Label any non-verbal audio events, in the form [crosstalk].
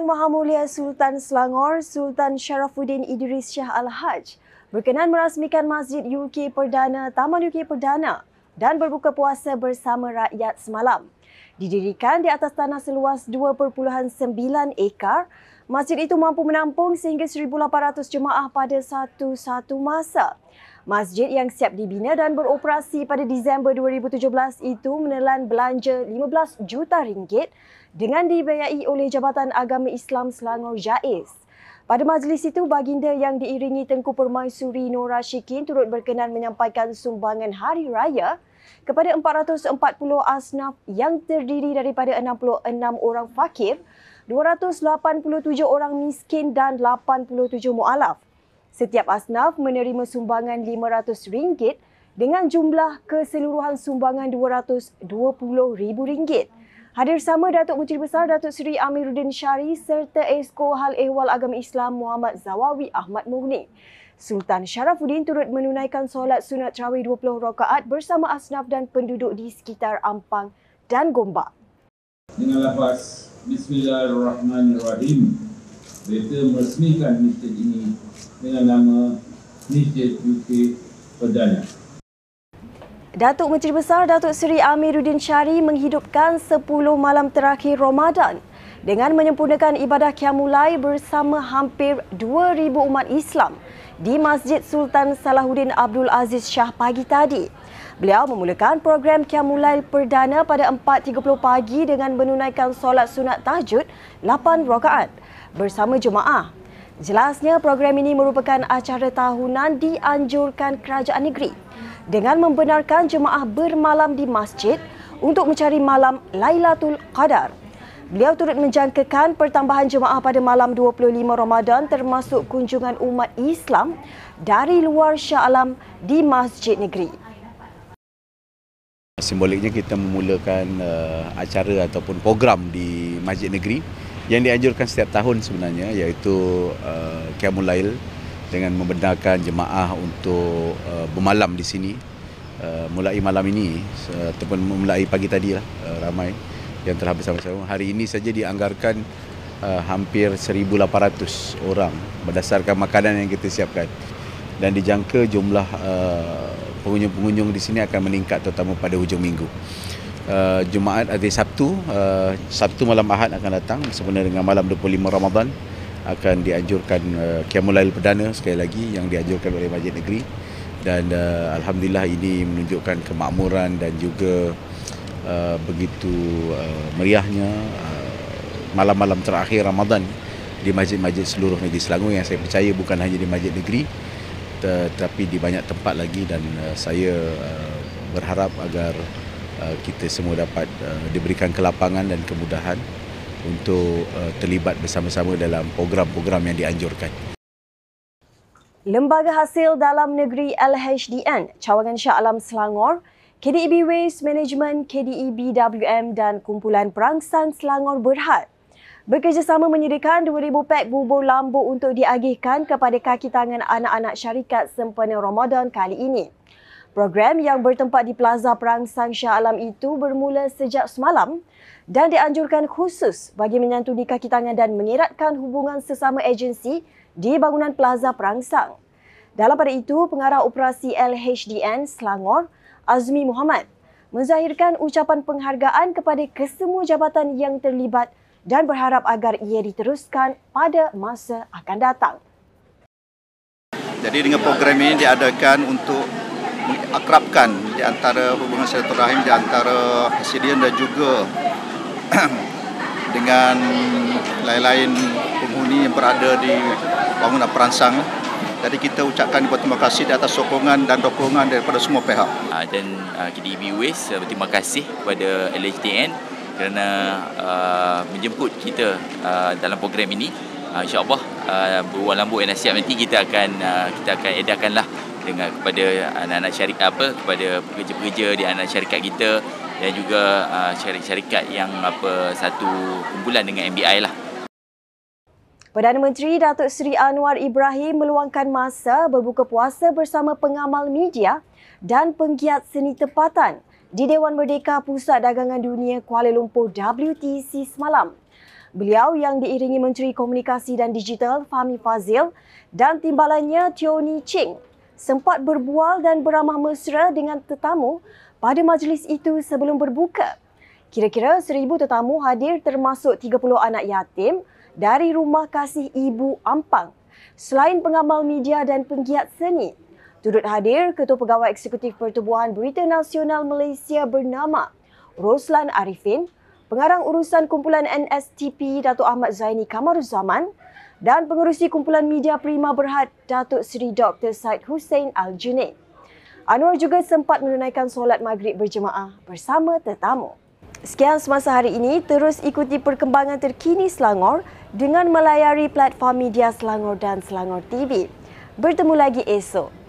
Yang Maha Mulia Sultan Selangor, Sultan Sharafuddin Idris Shah Al-Haj berkenan merasmikan Masjid UK Perdana, Taman UK Perdana dan berbuka puasa bersama rakyat semalam. Didirikan di atas tanah seluas 2.9 ekar, masjid itu mampu menampung sehingga 1,800 jemaah pada satu-satu masa. Masjid yang siap dibina dan beroperasi pada Disember 2017 itu menelan belanja 15 juta ringgit dengan dibiayai oleh Jabatan Agama Islam Selangor JAIS. Pada majlis itu, baginda yang diiringi Tengku Permaisuri Nora Shikin turut berkenan menyampaikan sumbangan hari raya kepada 440 asnaf yang terdiri daripada 66 orang fakir, 287 orang miskin dan 87 mualaf. Setiap asnaf menerima sumbangan RM500 dengan jumlah keseluruhan sumbangan RM220,000. Hadir sama Datuk Menteri Besar Datuk Seri Amiruddin Syari serta Esko Hal Ehwal Agama Islam Muhammad Zawawi Ahmad Mughni. Sultan Sharafuddin turut menunaikan solat sunat tarawih 20 rakaat bersama asnaf dan penduduk di sekitar Ampang dan Gombak. Dengan lafaz Bismillahirrahmanirrahim, kita meresmikan masjid ini dengan nama Masjid UK Perdana. Datuk Menteri Besar Datuk Seri Amiruddin Syari menghidupkan 10 malam terakhir Ramadan dengan menyempurnakan ibadah Qiyamulai bersama hampir 2000 umat Islam di Masjid Sultan Salahuddin Abdul Aziz Shah pagi tadi. Beliau memulakan program Qiyamulail perdana pada 4.30 pagi dengan menunaikan solat sunat tahajud 8 rakaat bersama jemaah. Jelasnya program ini merupakan acara tahunan dianjurkan kerajaan negeri dengan membenarkan jemaah bermalam di masjid untuk mencari malam Lailatul Qadar. Beliau turut menjangkakan pertambahan jemaah pada malam 25 Ramadan termasuk kunjungan umat Islam dari luar Shah Alam di Masjid Negeri. Simboliknya kita memulakan uh, acara ataupun program di Masjid Negeri yang dianjurkan setiap tahun sebenarnya iaitu uh, Qiyamul Lail dengan membenarkan jemaah untuk uh, bermalam di sini uh, mulai malam ini uh, ataupun mulai pagi tadi lah uh, ramai yang telah bersama-sama. Hari ini saja dianggarkan uh, hampir 1,800 orang berdasarkan makanan yang kita siapkan. Dan dijangka jumlah uh, pengunjung-pengunjung di sini akan meningkat terutama pada hujung minggu. Uh, Jumaat hari Sabtu, uh, Sabtu malam Ahad akan datang sebenarnya dengan malam 25 Ramadan. Akan dianjurkan uh, Qiyamulail Perdana sekali lagi yang dianjurkan oleh Masjid Negeri. Dan uh, Alhamdulillah ini menunjukkan kemakmuran dan juga uh, begitu uh, meriahnya uh, malam-malam terakhir Ramadan di masjid-masjid seluruh negeri Selangor yang saya percaya bukan hanya di masjid negeri tetapi di banyak tempat lagi. Dan uh, saya uh, berharap agar uh, kita semua dapat uh, diberikan kelapangan dan kemudahan untuk uh, terlibat bersama-sama dalam program-program yang dianjurkan. Lembaga Hasil Dalam Negeri LHDN Cawangan Shah Alam Selangor KDEB Waste Management, KDEB WM dan Kumpulan Perangsang Selangor Berhad bekerjasama menyediakan 2,000 pek bubur lambu untuk diagihkan kepada kaki tangan anak-anak syarikat sempena Ramadan kali ini. Program yang bertempat di Plaza Perangsang Shah Alam itu bermula sejak semalam dan dianjurkan khusus bagi menyantuni kaki tangan dan mengeratkan hubungan sesama agensi di bangunan Plaza Perangsang. Dalam pada itu, pengarah operasi LHDN Selangor, Azmi Muhammad menzahirkan ucapan penghargaan kepada kesemua jabatan yang terlibat dan berharap agar ia diteruskan pada masa akan datang. Jadi dengan program ini diadakan untuk mengakrabkan di antara hubungan silaturahim di antara Hasidian dan juga [clears throat] dengan lain-lain penghuni yang berada di bangunan perangsang jadi kita ucapkan terima kasih di atas sokongan dan dukungan daripada semua pihak. Uh, dan KDB Waste uh, berterima kasih kepada LHDN kerana uh, menjemput kita uh, dalam program ini. Uh, InsyaAllah uh, beruang lambu yang nasihat nanti kita akan uh, kita akan edarkanlah dengan kepada anak-anak syarikat apa kepada pekerja-pekerja di anak syarikat kita dan juga uh, syarikat-syarikat yang apa satu kumpulan dengan MBI lah. Perdana Menteri Datuk Seri Anwar Ibrahim meluangkan masa berbuka puasa bersama pengamal media dan penggiat seni tempatan di Dewan Merdeka Pusat Dagangan Dunia Kuala Lumpur WTC semalam. Beliau yang diiringi Menteri Komunikasi dan Digital Fahmi Fazil dan timbalannya Tioni Ching sempat berbual dan beramah mesra dengan tetamu pada majlis itu sebelum berbuka. Kira-kira seribu tetamu hadir termasuk 30 anak yatim dari Rumah Kasih Ibu Ampang. Selain pengamal media dan penggiat seni, turut hadir Ketua Pegawai Eksekutif Pertubuhan Berita Nasional Malaysia bernama Roslan Arifin, Pengarang Urusan Kumpulan NSTP Datuk Ahmad Zaini Kamaruzaman dan pengerusi kumpulan media Prima Berhad Datuk Seri Dr. Said Hussein Al-Junaid. Anwar juga sempat menunaikan solat maghrib berjemaah bersama tetamu. Sekian semasa hari ini, terus ikuti perkembangan terkini Selangor dengan melayari platform media Selangor dan Selangor TV. Bertemu lagi esok.